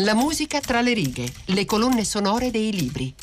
La musica tra le righe, le colonne sonore dei libri.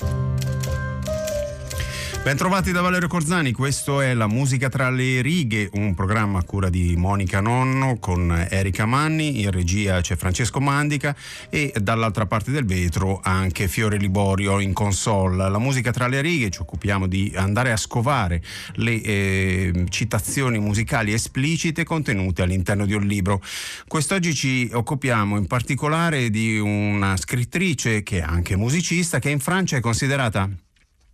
Bentrovati da Valerio Corzani, questo è La musica tra le righe, un programma a cura di Monica Nonno con Erika Manni, in regia c'è Francesco Mandica e dall'altra parte del vetro anche Fiore Liborio in console. La musica tra le righe ci occupiamo di andare a scovare le eh, citazioni musicali esplicite contenute all'interno di un libro. Quest'oggi ci occupiamo in particolare di una scrittrice che è anche musicista che in Francia è considerata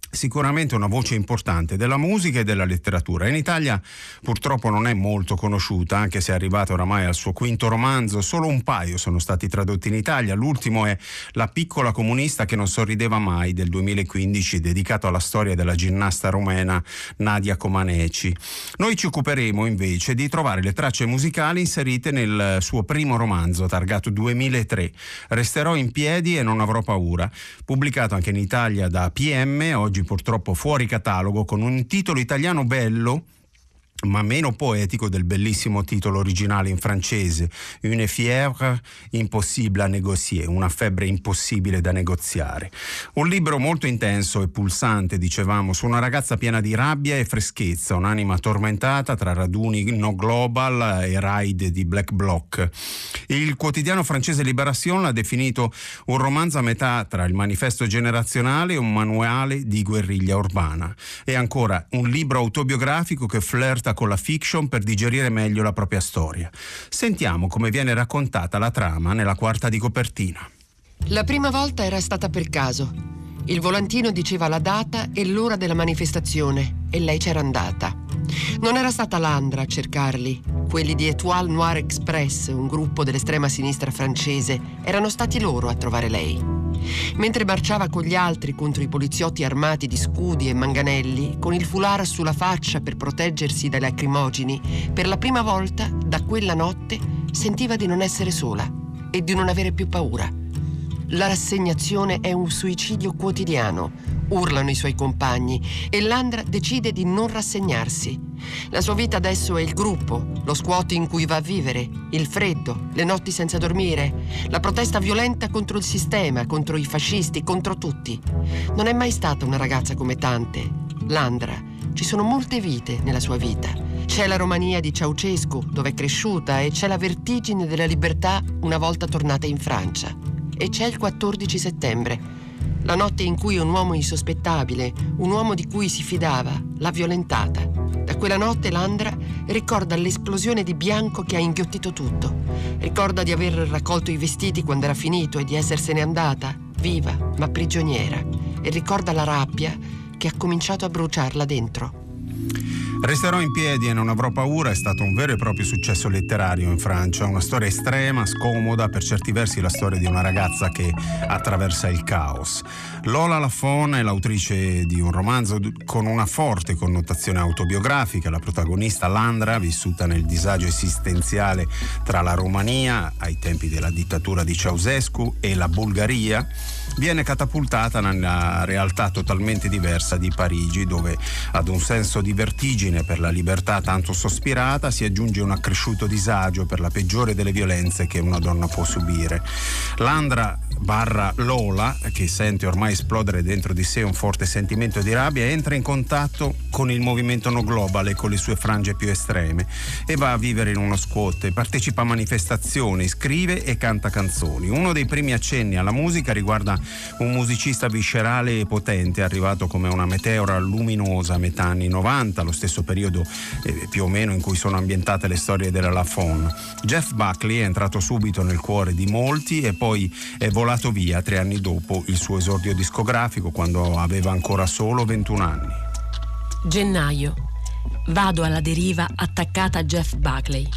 sicuramente una voce importante della musica e della letteratura. In Italia purtroppo non è molto conosciuta, anche se è arrivata oramai al suo quinto romanzo, solo un paio sono stati tradotti in Italia, l'ultimo è La piccola comunista che non sorrideva mai del 2015, dedicato alla storia della ginnasta rumena Nadia Comaneci. Noi ci occuperemo invece di trovare le tracce musicali inserite nel suo primo romanzo, targato 2003, Resterò in piedi e non avrò paura, pubblicato anche in Italia da PM, oggi oggi purtroppo fuori catalogo con un titolo italiano bello ma meno poetico del bellissimo titolo originale in francese, Une fièvre impossible à négocier, una febbre impossibile da negoziare. Un libro molto intenso e pulsante, dicevamo, su una ragazza piena di rabbia e freschezza, un'anima tormentata tra raduni no global e raid di black bloc. Il quotidiano francese Libération l'ha definito un romanzo a metà tra il manifesto generazionale e un manuale di guerriglia urbana. E ancora un libro autobiografico che flirta confronta con la fiction per digerire meglio la propria storia. Sentiamo come viene raccontata la trama nella quarta di copertina. La prima volta era stata per caso. Il volantino diceva la data e l'ora della manifestazione e lei c'era andata. Non era stata Landra a cercarli. Quelli di Etoile Noir Express, un gruppo dell'estrema sinistra francese, erano stati loro a trovare lei. Mentre marciava con gli altri contro i poliziotti armati di scudi e manganelli, con il foulard sulla faccia per proteggersi dai lacrimogeni, per la prima volta, da quella notte, sentiva di non essere sola e di non avere più paura. La rassegnazione è un suicidio quotidiano, urlano i suoi compagni e Landra decide di non rassegnarsi. La sua vita adesso è il gruppo, lo squat in cui va a vivere, il freddo, le notti senza dormire, la protesta violenta contro il sistema, contro i fascisti, contro tutti. Non è mai stata una ragazza come tante. Landra, ci sono molte vite nella sua vita. C'è la Romania di Ceausescu, dove è cresciuta, e c'è la vertigine della libertà una volta tornata in Francia e c'è il 14 settembre, la notte in cui un uomo insospettabile, un uomo di cui si fidava, l'ha violentata. Da quella notte Landra ricorda l'esplosione di bianco che ha inghiottito tutto. Ricorda di aver raccolto i vestiti quando era finito e di essersene andata, viva ma prigioniera. E ricorda la rabbia che ha cominciato a bruciarla dentro. Resterò in piedi e non avrò paura è stato un vero e proprio successo letterario in Francia, una storia estrema, scomoda, per certi versi la storia di una ragazza che attraversa il caos. Lola Lafon è l'autrice di un romanzo con una forte connotazione autobiografica, la protagonista Landra, vissuta nel disagio esistenziale tra la Romania ai tempi della dittatura di Ceausescu e la Bulgaria, viene catapultata nella realtà totalmente diversa di Parigi, dove ad un senso di vertigine per la libertà tanto sospirata si aggiunge un accresciuto disagio per la peggiore delle violenze che una donna può subire. Landra barra Lola, che sente ormai esplodere dentro di sé un forte sentimento di rabbia, entra in contatto con il movimento no global e con le sue frange più estreme e va a vivere in uno squat, partecipa a manifestazioni, scrive e canta canzoni. Uno dei primi accenni alla musica riguarda un musicista viscerale e potente, arrivato come una meteora luminosa a metà anni 90, lo stesso periodo eh, più o meno in cui sono ambientate le storie della Lafon. Jeff Buckley è entrato subito nel cuore di molti e poi è volato via tre anni dopo il suo esordio discografico quando aveva ancora solo 21 anni. Gennaio. Vado alla deriva attaccata a Jeff Buckley.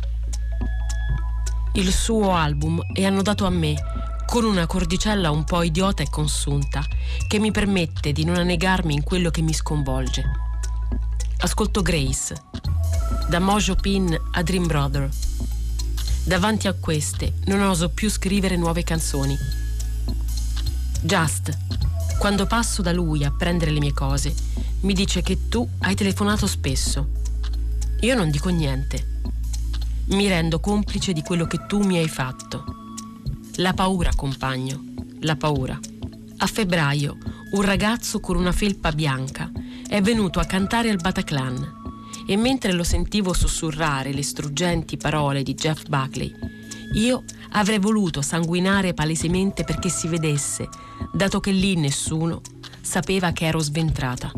Il suo album è annodato a me con una cordicella un po' idiota e consunta che mi permette di non annegarmi in quello che mi sconvolge. Ascolto Grace, da Mojo Pin a Dream Brother. Davanti a queste non oso più scrivere nuove canzoni Just, quando passo da lui a prendere le mie cose, mi dice che tu hai telefonato spesso. Io non dico niente. Mi rendo complice di quello che tu mi hai fatto. La paura, compagno, la paura. A febbraio, un ragazzo con una felpa bianca è venuto a cantare al Bataclan e mentre lo sentivo sussurrare le struggenti parole di Jeff Buckley, io avrei voluto sanguinare palesemente perché si vedesse, dato che lì nessuno sapeva che ero sventrata.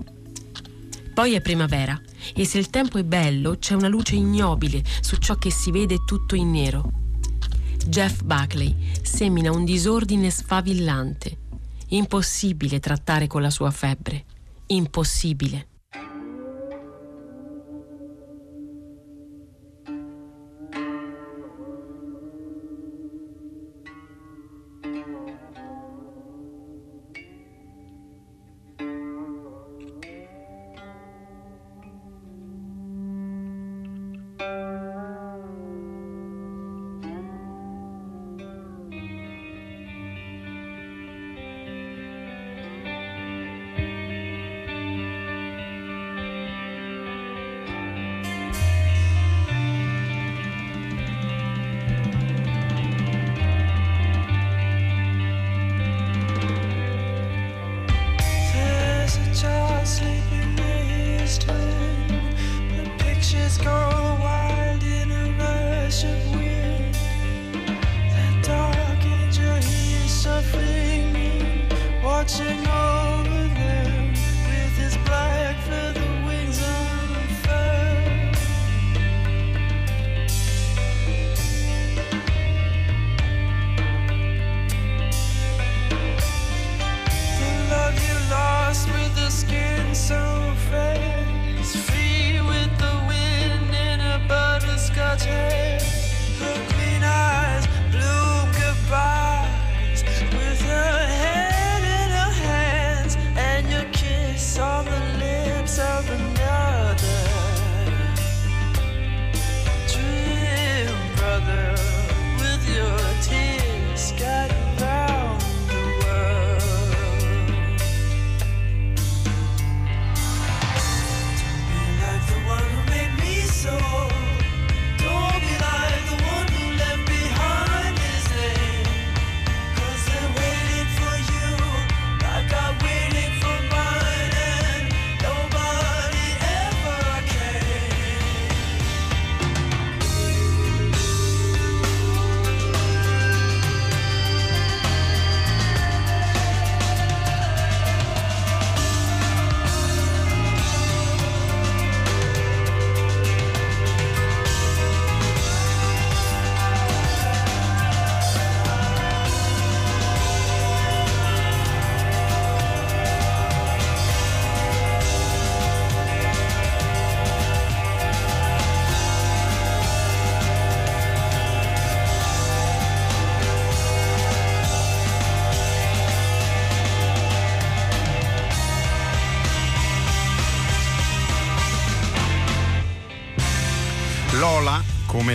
Poi è primavera e se il tempo è bello c'è una luce ignobile su ciò che si vede tutto in nero. Jeff Buckley semina un disordine sfavillante. Impossibile trattare con la sua febbre. Impossibile.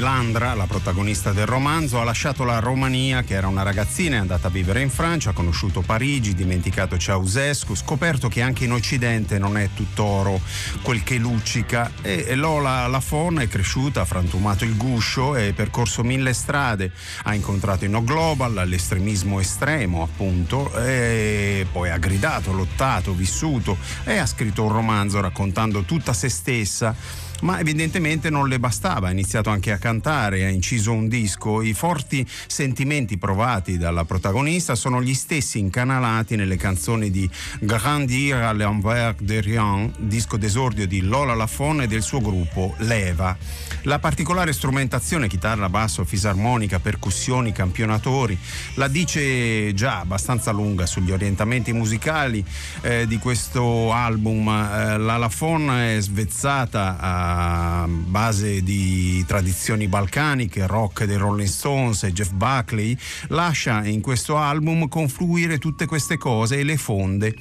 Melandra, la protagonista del romanzo, ha lasciato la Romania, che era una ragazzina, è andata a vivere in Francia, ha conosciuto Parigi, dimenticato Ceausescu, scoperto che anche in Occidente non è tutt'oro quel che luccica. E Lola Lafon è cresciuta, ha frantumato il guscio e percorso mille strade, ha incontrato i no global, l'estremismo estremo, appunto, e poi ha gridato, lottato, vissuto e ha scritto un romanzo raccontando tutta se stessa ma evidentemente non le bastava, ha iniziato anche a cantare, ha inciso un disco. I forti sentimenti provati dalla protagonista sono gli stessi incanalati nelle canzoni di Grandir à l'envers de rien, disco d'esordio di Lola Lafon e del suo gruppo Leva. La particolare strumentazione, chitarra, basso, fisarmonica, percussioni, campionatori, la dice già abbastanza lunga sugli orientamenti musicali eh, di questo album. Eh, la Lafon è svezzata a base di tradizioni balcaniche, rock dei Rolling Stones e Jeff Buckley, lascia in questo album confluire tutte queste cose e le fonde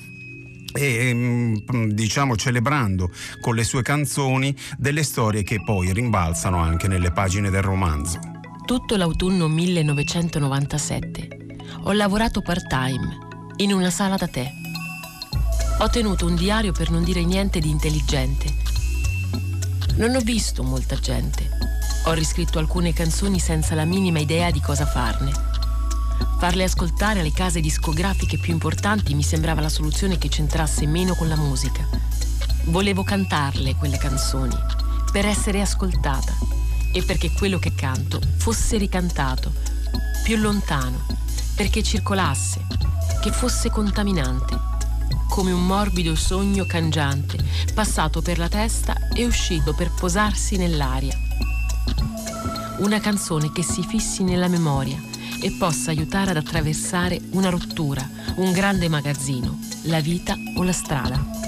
e mm, diciamo celebrando con le sue canzoni delle storie che poi rimbalzano anche nelle pagine del romanzo. Tutto l'autunno 1997 ho lavorato part-time in una sala da tè. Ho tenuto un diario per non dire niente di intelligente non ho visto molta gente. Ho riscritto alcune canzoni senza la minima idea di cosa farne. Farle ascoltare alle case discografiche più importanti mi sembrava la soluzione che c'entrasse meno con la musica. Volevo cantarle quelle canzoni per essere ascoltata e perché quello che canto fosse ricantato, più lontano, perché circolasse, che fosse contaminante, come un morbido sogno cangiante, passato per la testa e uscito per posarsi nell'aria. Una canzone che si fissi nella memoria e possa aiutare ad attraversare una rottura, un grande magazzino, la vita o la strada.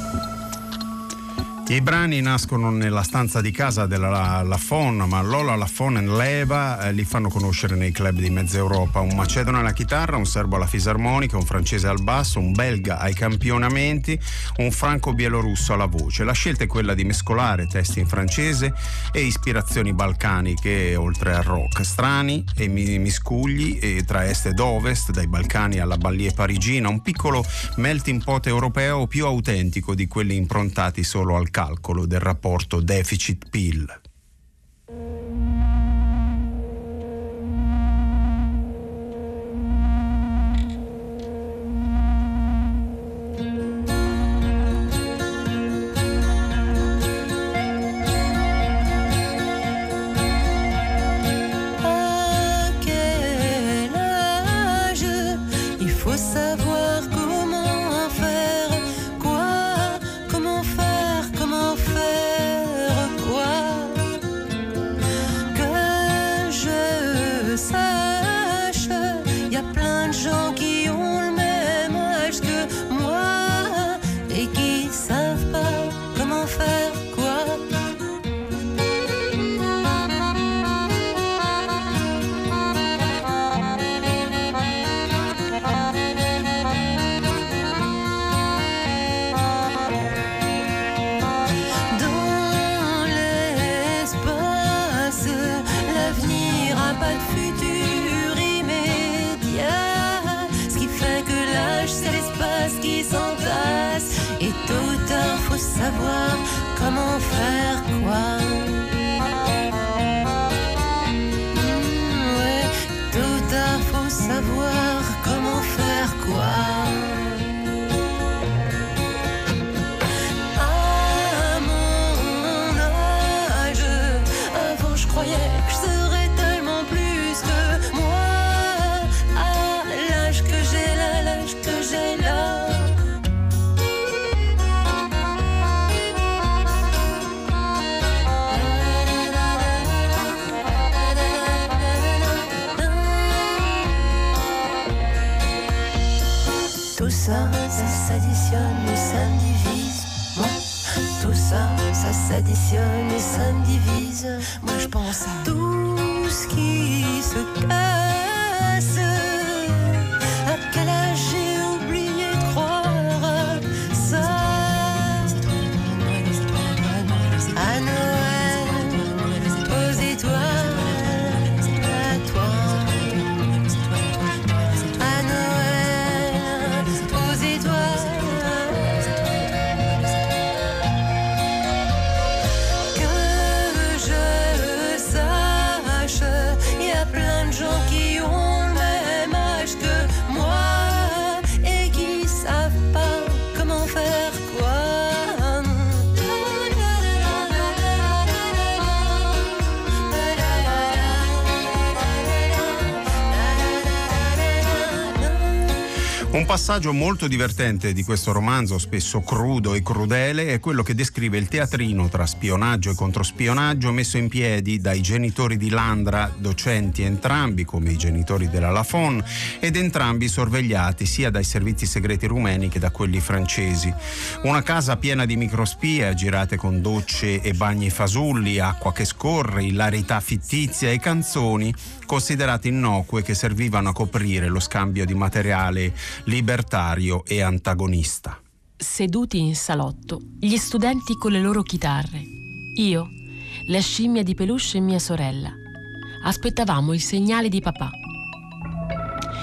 I brani nascono nella stanza di casa della Lafon, ma Lola Lafon e Leva eh, li fanno conoscere nei club di mezza Europa. Un macedone alla chitarra, un serbo alla fisarmonica, un francese al basso, un belga ai campionamenti, un franco-bielorusso alla voce. La scelta è quella di mescolare testi in francese e ispirazioni balcaniche oltre al rock. Strani e miscugli e tra est ed ovest, dai Balcani alla Ballie parigina, un piccolo melting pot europeo più autentico di quelli improntati solo al calcolo del rapporto deficit-PIL. ça, ça s'additionne et ça divise. Moi, tout ça, ça s'additionne et ça divise. Moi, je pense à tout ce qui se cache. Passaggio molto divertente di questo romanzo, spesso crudo e crudele, è quello che descrive il teatrino tra spionaggio e controspionaggio messo in piedi dai genitori di Landra, docenti entrambi come i genitori della Lafon, ed entrambi sorvegliati sia dai servizi segreti rumeni che da quelli francesi. Una casa piena di microspie, girate con docce e bagni fasulli, acqua che scorre, ilarità fittizia e canzoni considerate innocue che servivano a coprire lo scambio di materiale libertario e antagonista. Seduti in salotto, gli studenti con le loro chitarre, io, la scimmia di peluche e mia sorella, aspettavamo il segnale di papà.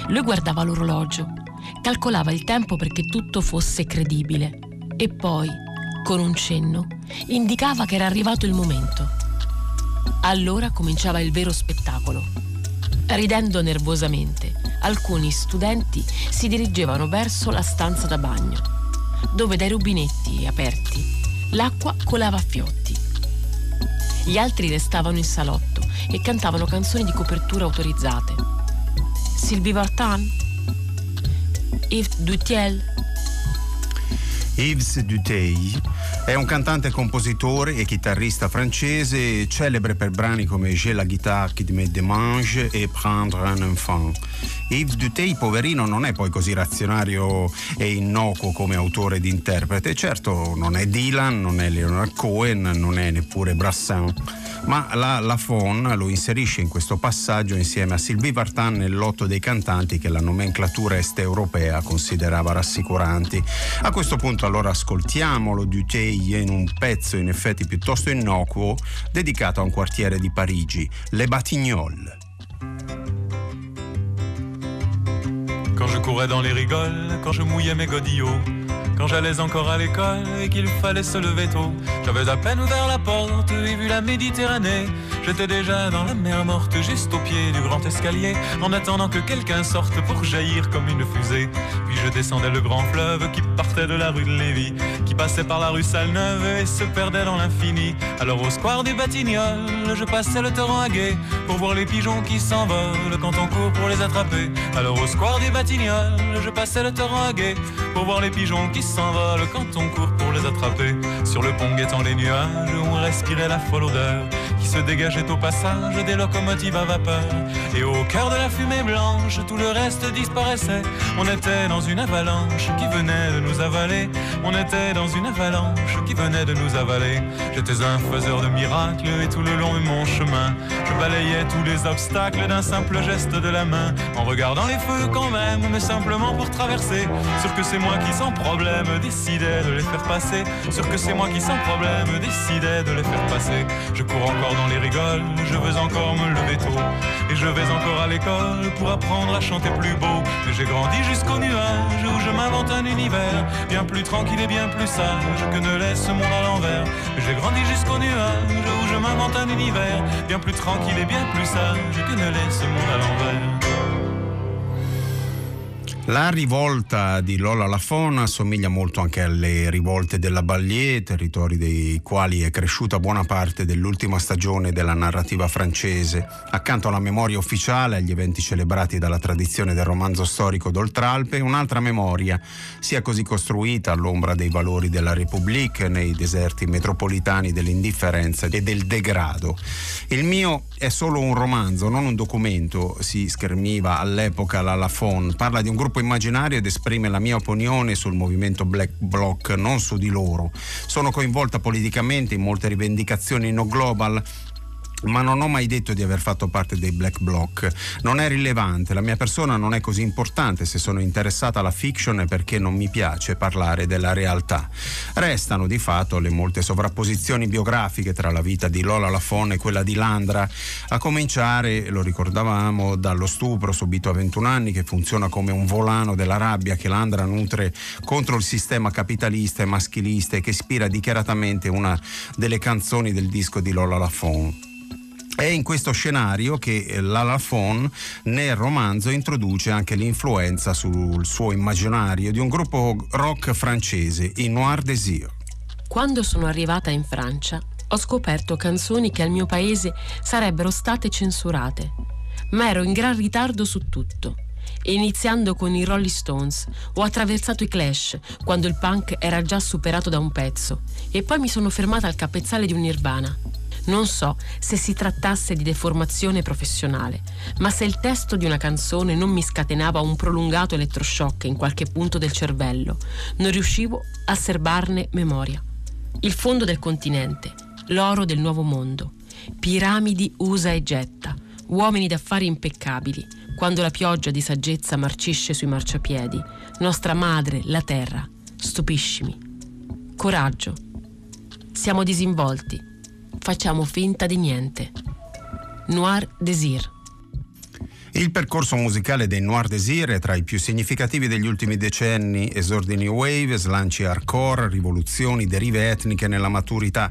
Lui guardava l'orologio, calcolava il tempo perché tutto fosse credibile e poi, con un cenno, indicava che era arrivato il momento. Allora cominciava il vero spettacolo. Ridendo nervosamente, alcuni studenti si dirigevano verso la stanza da bagno, dove dai rubinetti aperti l'acqua colava a fiotti. Gli altri restavano in salotto e cantavano canzoni di copertura autorizzate. Sylvie Vartan, Yves Dutiel, Yves Duteil è un cantante, compositore e chitarrista francese, celebre per brani come J'ai la guitare qui me démange e Prendre un enfant. Yves Duteil, poverino, non è poi così razionario e innocuo come autore ed interprete. Certo, non è Dylan, non è Leonard Cohen, non è neppure Brassin ma la Lafon lo inserisce in questo passaggio insieme a Sylvie Vartan nel lotto dei cantanti che la nomenclatura est europea considerava rassicuranti. A questo punto allora ascoltiamolo Duteuil in un pezzo in effetti piuttosto innocuo dedicato a un quartiere di Parigi, Le Batignolles. Je courais dans les rigoles, quand je mouillais mes godillots Quand j'allais encore à l'école et qu'il fallait se lever tôt, j'avais à peine ouvert la porte et vu la Méditerranée. J'étais déjà dans la mer morte, juste au pied du grand escalier, en attendant que quelqu'un sorte pour jaillir comme une fusée. Puis je descendais le grand fleuve qui partait de la rue de Lévis, qui passait par la rue Salneuve et se perdait dans l'infini. Alors au square du Batignolles, je passais le torrent à guet pour voir les pigeons qui s'envolent quand on court pour les attraper. Alors au square du Batignolles, je passais le torrent à guet pour voir les pigeons qui s'envolent quand on court pour les attraper. Sur le pont guettant les nuages, on respirait la folle odeur qui se dégageait au passage des locomotives à vapeur. Et au cœur de la fumée blanche, tout le reste disparaissait. On était dans une avalanche qui venait de nous avaler. On était dans une avalanche qui venait de nous avaler. J'étais un faiseur de miracles et tout le long de mon chemin, je balayais tous les obstacles d'un simple geste de la main. En regardant les feux quand même, mais simplement pour traverser. Sûr que c'est moi qui sans problème décidais de les faire passer. Sûr que c'est moi qui sans problème décidais de les faire passer. Je cours dans les rigoles, je veux encore me lever tôt. Et je vais encore à l'école pour apprendre à chanter plus beau. Mais j'ai grandi jusqu'au nuage où je m'invente un univers bien plus tranquille et bien plus sage que ne laisse monde à l'envers. J'ai grandi jusqu'au nuage où je m'invente un univers bien plus tranquille et bien plus sage que ne laisse monde à l'envers. La rivolta di Lola Lafon assomiglia molto anche alle rivolte della Ballier, territori dei quali è cresciuta buona parte dell'ultima stagione della narrativa francese. Accanto alla memoria ufficiale, agli eventi celebrati dalla tradizione del romanzo storico d'Oltralpe, un'altra memoria, sia così costruita all'ombra dei valori della République nei deserti metropolitani dell'indifferenza e del degrado. Il mio è solo un romanzo, non un documento, si schermiva all'epoca la Lafon. Parla di un gruppo immaginario ed esprime la mia opinione sul movimento Black Bloc, non su di loro. Sono coinvolta politicamente in molte rivendicazioni no global ma non ho mai detto di aver fatto parte dei black bloc. Non è rilevante, la mia persona non è così importante se sono interessata alla fiction perché non mi piace parlare della realtà. Restano di fatto le molte sovrapposizioni biografiche tra la vita di Lola Lafon e quella di Landra, a cominciare, lo ricordavamo, dallo stupro subito a 21 anni che funziona come un volano della rabbia che Landra nutre contro il sistema capitalista e maschilista e che ispira dichiaratamente una delle canzoni del disco di Lola Lafon. È in questo scenario che eh, l'Alafon nel romanzo introduce anche l'influenza sul suo immaginario di un gruppo rock francese, i Noir Désir. Quando sono arrivata in Francia ho scoperto canzoni che al mio paese sarebbero state censurate, ma ero in gran ritardo su tutto. iniziando con i Rolling Stones, ho attraversato i Clash quando il punk era già superato da un pezzo e poi mi sono fermata al capezzale di un Nirvana. Non so se si trattasse di deformazione professionale, ma se il testo di una canzone non mi scatenava un prolungato elettroshock in qualche punto del cervello, non riuscivo a serbarne memoria. Il fondo del continente, l'oro del nuovo mondo, piramidi usa e getta, uomini d'affari impeccabili, quando la pioggia di saggezza marcisce sui marciapiedi, nostra madre, la terra, stupiscimi. Coraggio. Siamo disinvolti, facciamo finta di niente. Noir Désir. Il percorso musicale dei Noir Désir è tra i più significativi degli ultimi decenni, esordi new wave, slanci hardcore, rivoluzioni, derive etniche nella maturità,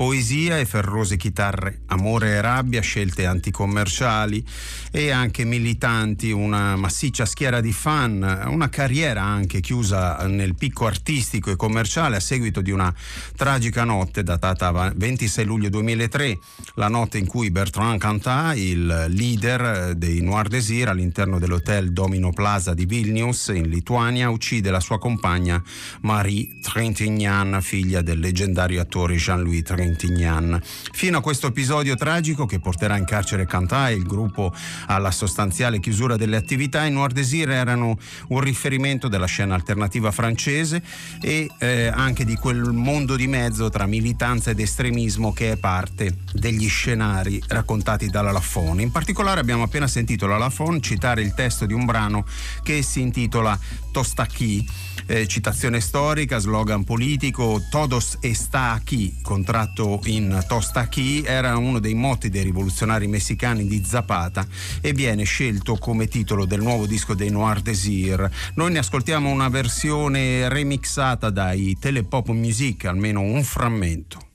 poesia e ferrose chitarre, amore e rabbia, scelte anticommerciali e anche militanti, una massiccia schiera di fan, una carriera anche chiusa nel picco artistico e commerciale a seguito di una tragica notte datata 26 luglio 2003, la notte in cui Bertrand Cantat, il leader dei Noir Désir all'interno dell'hotel Domino Plaza di Vilnius in Lituania, uccide la sua compagna Marie Trintignant, figlia del leggendario attore Jean-Louis Trintignant. Fino a questo episodio tragico che porterà in carcere Cantat e il gruppo alla sostanziale chiusura delle attività, i Noir Désir erano un riferimento della scena alternativa francese e eh, anche di quel mondo di mezzo tra militanza ed estremismo che è parte degli scenari raccontati dalla Lafone. In particolare abbiamo appena sentito la Lafon citare il testo di un brano che si intitola Tostaki, eh, citazione storica, slogan politico, Todos está aquí, contratto in Tostaki, era uno dei motti dei rivoluzionari messicani di Zapata e viene scelto come titolo del nuovo disco dei Noir Désir. Noi ne ascoltiamo una versione remixata dai Telepop Music, almeno un frammento.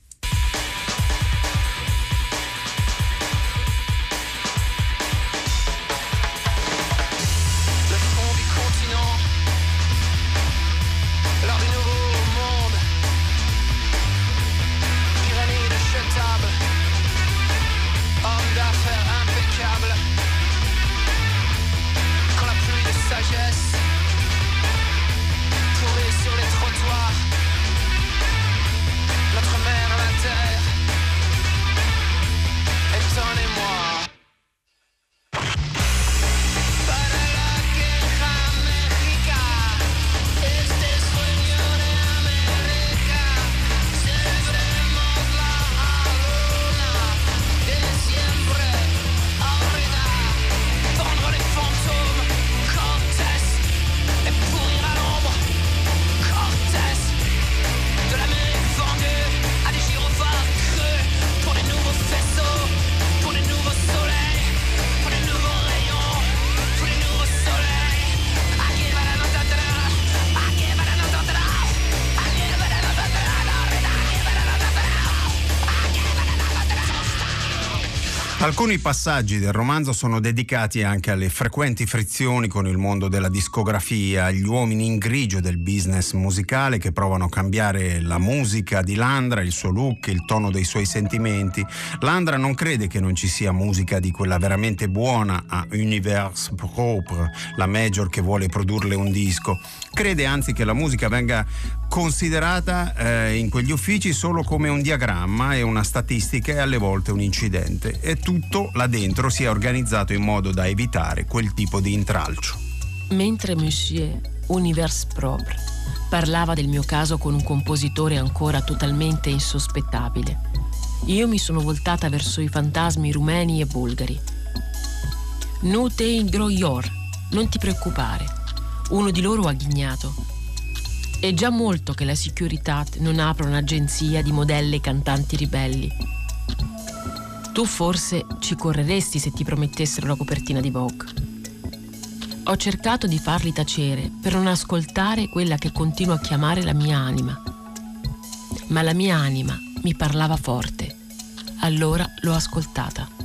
Alcuni passaggi del romanzo sono dedicati anche alle frequenti frizioni con il mondo della discografia, agli uomini in grigio del business musicale che provano a cambiare la musica di Landra, il suo look, il tono dei suoi sentimenti. Landra non crede che non ci sia musica di quella veramente buona a Univers Propre, la major che vuole produrle un disco. Crede anzi che la musica venga considerata eh, in quegli uffici solo come un diagramma e una statistica e alle volte un incidente e tutto là dentro si è organizzato in modo da evitare quel tipo di intralcio. Mentre Monsieur Univers Propre parlava del mio caso con un compositore ancora totalmente insospettabile, io mi sono voltata verso i fantasmi rumeni e bulgari. Nute in Groyor, non ti preoccupare. Uno di loro ha ghignato è già molto che la Securitat non apra un'agenzia di modelle cantanti ribelli. Tu forse ci correresti se ti promettessero la copertina di Vogue. Ho cercato di farli tacere per non ascoltare quella che continuo a chiamare la mia anima. Ma la mia anima mi parlava forte. Allora l'ho ascoltata.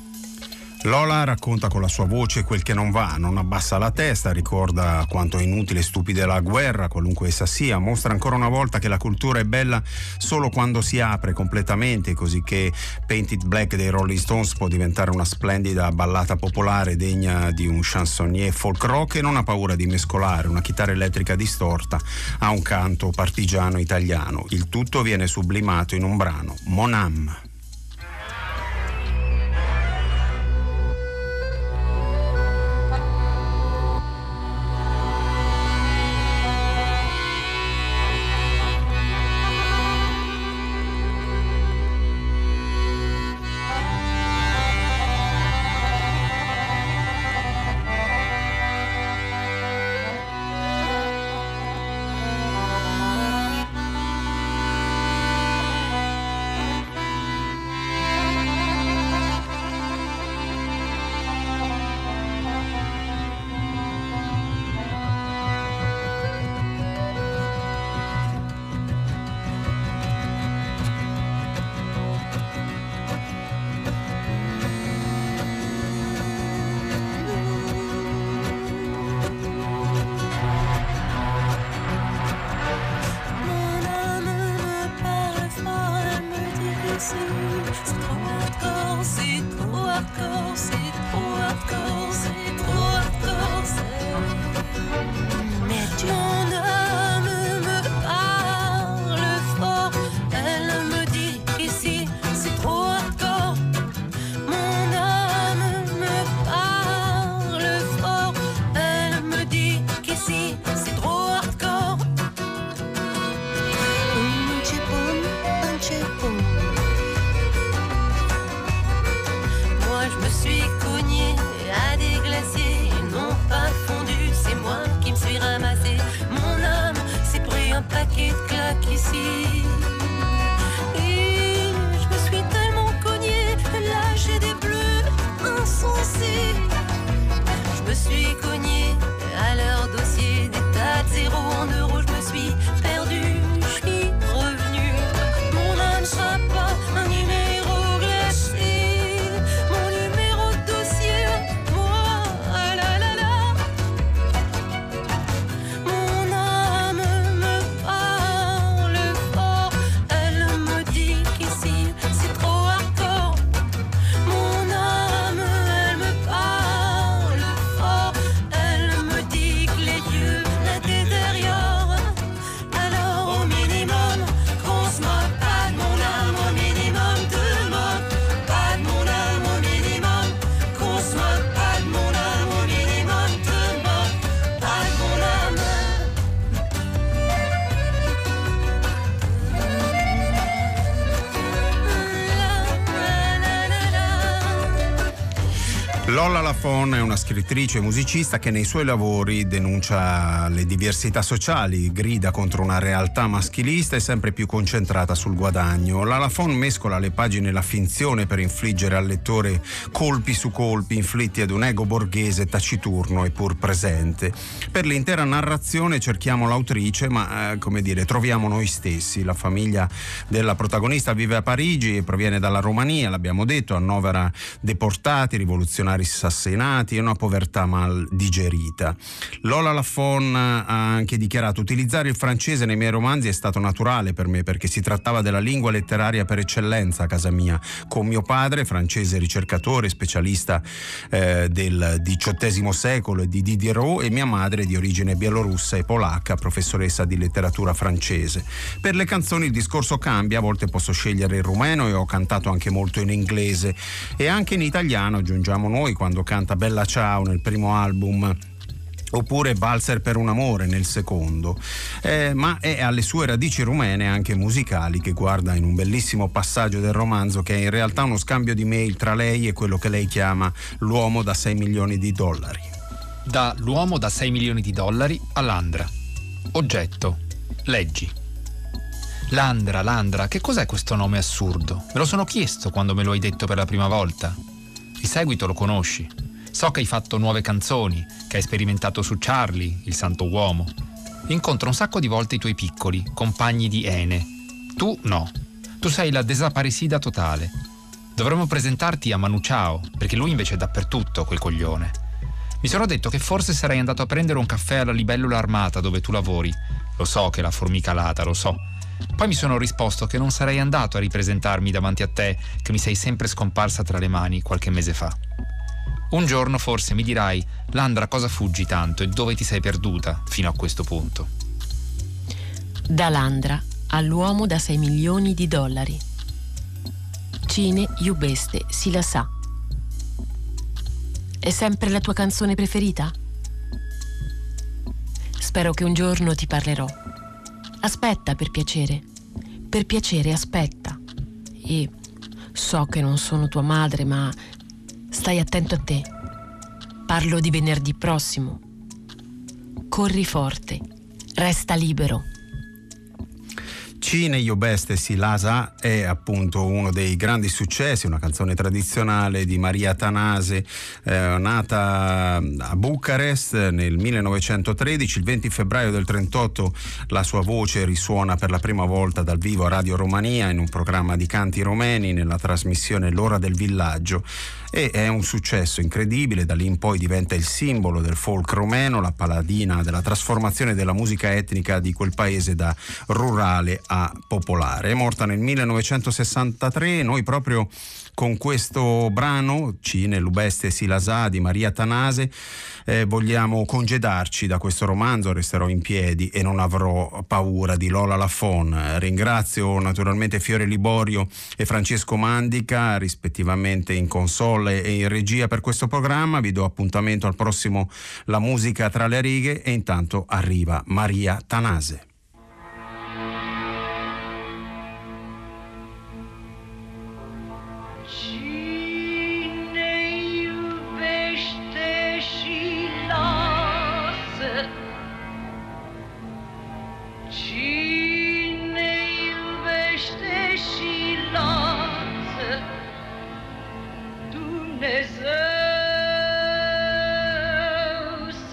Lola racconta con la sua voce quel che non va, non abbassa la testa, ricorda quanto è inutile e stupida la guerra, qualunque essa sia, mostra ancora una volta che la cultura è bella solo quando si apre completamente, così che Painted Black dei Rolling Stones può diventare una splendida ballata popolare degna di un chansonnier folk rock e non ha paura di mescolare una chitarra elettrica distorta a un canto partigiano italiano. Il tutto viene sublimato in un brano, Monam. Lafon è una scrittrice e musicista che nei suoi lavori denuncia le diversità sociali, grida contro una realtà maschilista e sempre più concentrata sul guadagno. La Lafon mescola le pagine e la finzione per infliggere al lettore colpi su colpi inflitti ad un ego borghese taciturno e pur presente. Per l'intera narrazione cerchiamo l'autrice, ma eh, come dire, troviamo noi stessi. La famiglia della protagonista vive a Parigi e proviene dalla Romania, l'abbiamo detto, annovera deportati, rivoluzionari assassinati e una povertà mal digerita. Lola Lafon ha anche dichiarato utilizzare il francese nei miei romanzi è stato naturale per me perché si trattava della lingua letteraria per eccellenza a casa mia, con mio padre, francese ricercatore, specialista eh, del XVIII secolo e di Diderot e mia madre di origine bielorussa e polacca, professoressa di letteratura francese. Per le canzoni il discorso cambia, a volte posso scegliere il rumeno e ho cantato anche molto in inglese e anche in italiano aggiungiamo noi quando canta Bella Ciao nel primo album oppure Valzer per un amore nel secondo, eh, ma è alle sue radici rumene anche musicali che guarda in un bellissimo passaggio del romanzo che è in realtà uno scambio di mail tra lei e quello che lei chiama l'uomo da 6 milioni di dollari. Da l'uomo da 6 milioni di dollari a Landra. Oggetto. Leggi. Landra, Landra, che cos'è questo nome assurdo? Me lo sono chiesto quando me lo hai detto per la prima volta. Di seguito lo conosci. So che hai fatto nuove canzoni, che hai sperimentato su Charlie, il santo uomo. Incontro un sacco di volte i tuoi piccoli, compagni di Ene. Tu no. Tu sei la desaparecida totale. Dovremmo presentarti a Manu Chao, perché lui invece è dappertutto, quel coglione. Mi sono detto che forse sarei andato a prendere un caffè alla libellula armata dove tu lavori. Lo so che la formica lata, lo so. Poi mi sono risposto che non sarei andato a ripresentarmi davanti a te, che mi sei sempre scomparsa tra le mani qualche mese fa. Un giorno forse mi dirai, Landra, cosa fuggi tanto e dove ti sei perduta fino a questo punto? Da Landra all'uomo da 6 milioni di dollari. Cine Iubeste si la sa. È sempre la tua canzone preferita? Spero che un giorno ti parlerò Aspetta per piacere. Per piacere aspetta. E so che non sono tua madre, ma stai attento a te. Parlo di venerdì prossimo. Corri forte. Resta libero. Cine Io Beste si lasa è appunto uno dei grandi successi, una canzone tradizionale di Maria Tanase, eh, nata a Bucarest nel 1913, il 20 febbraio del 38 la sua voce risuona per la prima volta dal vivo a Radio Romania in un programma di canti romeni nella trasmissione L'ora del villaggio e è un successo incredibile, da lì in poi diventa il simbolo del folk romeno, la paladina della trasformazione della musica etnica di quel paese da rurale a popolare. È morta nel 1963 e noi proprio con questo brano, Cine, Lubeste e Silasà di Maria Tanase, eh, vogliamo congedarci da questo romanzo, resterò in piedi e non avrò paura di Lola Lafon. Ringrazio naturalmente Fiore Liborio e Francesco Mandica, rispettivamente in console e in regia per questo programma. Vi do appuntamento al prossimo La musica tra le righe e intanto arriva Maria Tanase.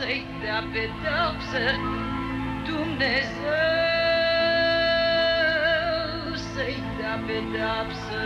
să-i dea pedeapsă Dumnezeu să-i dea pedeapsă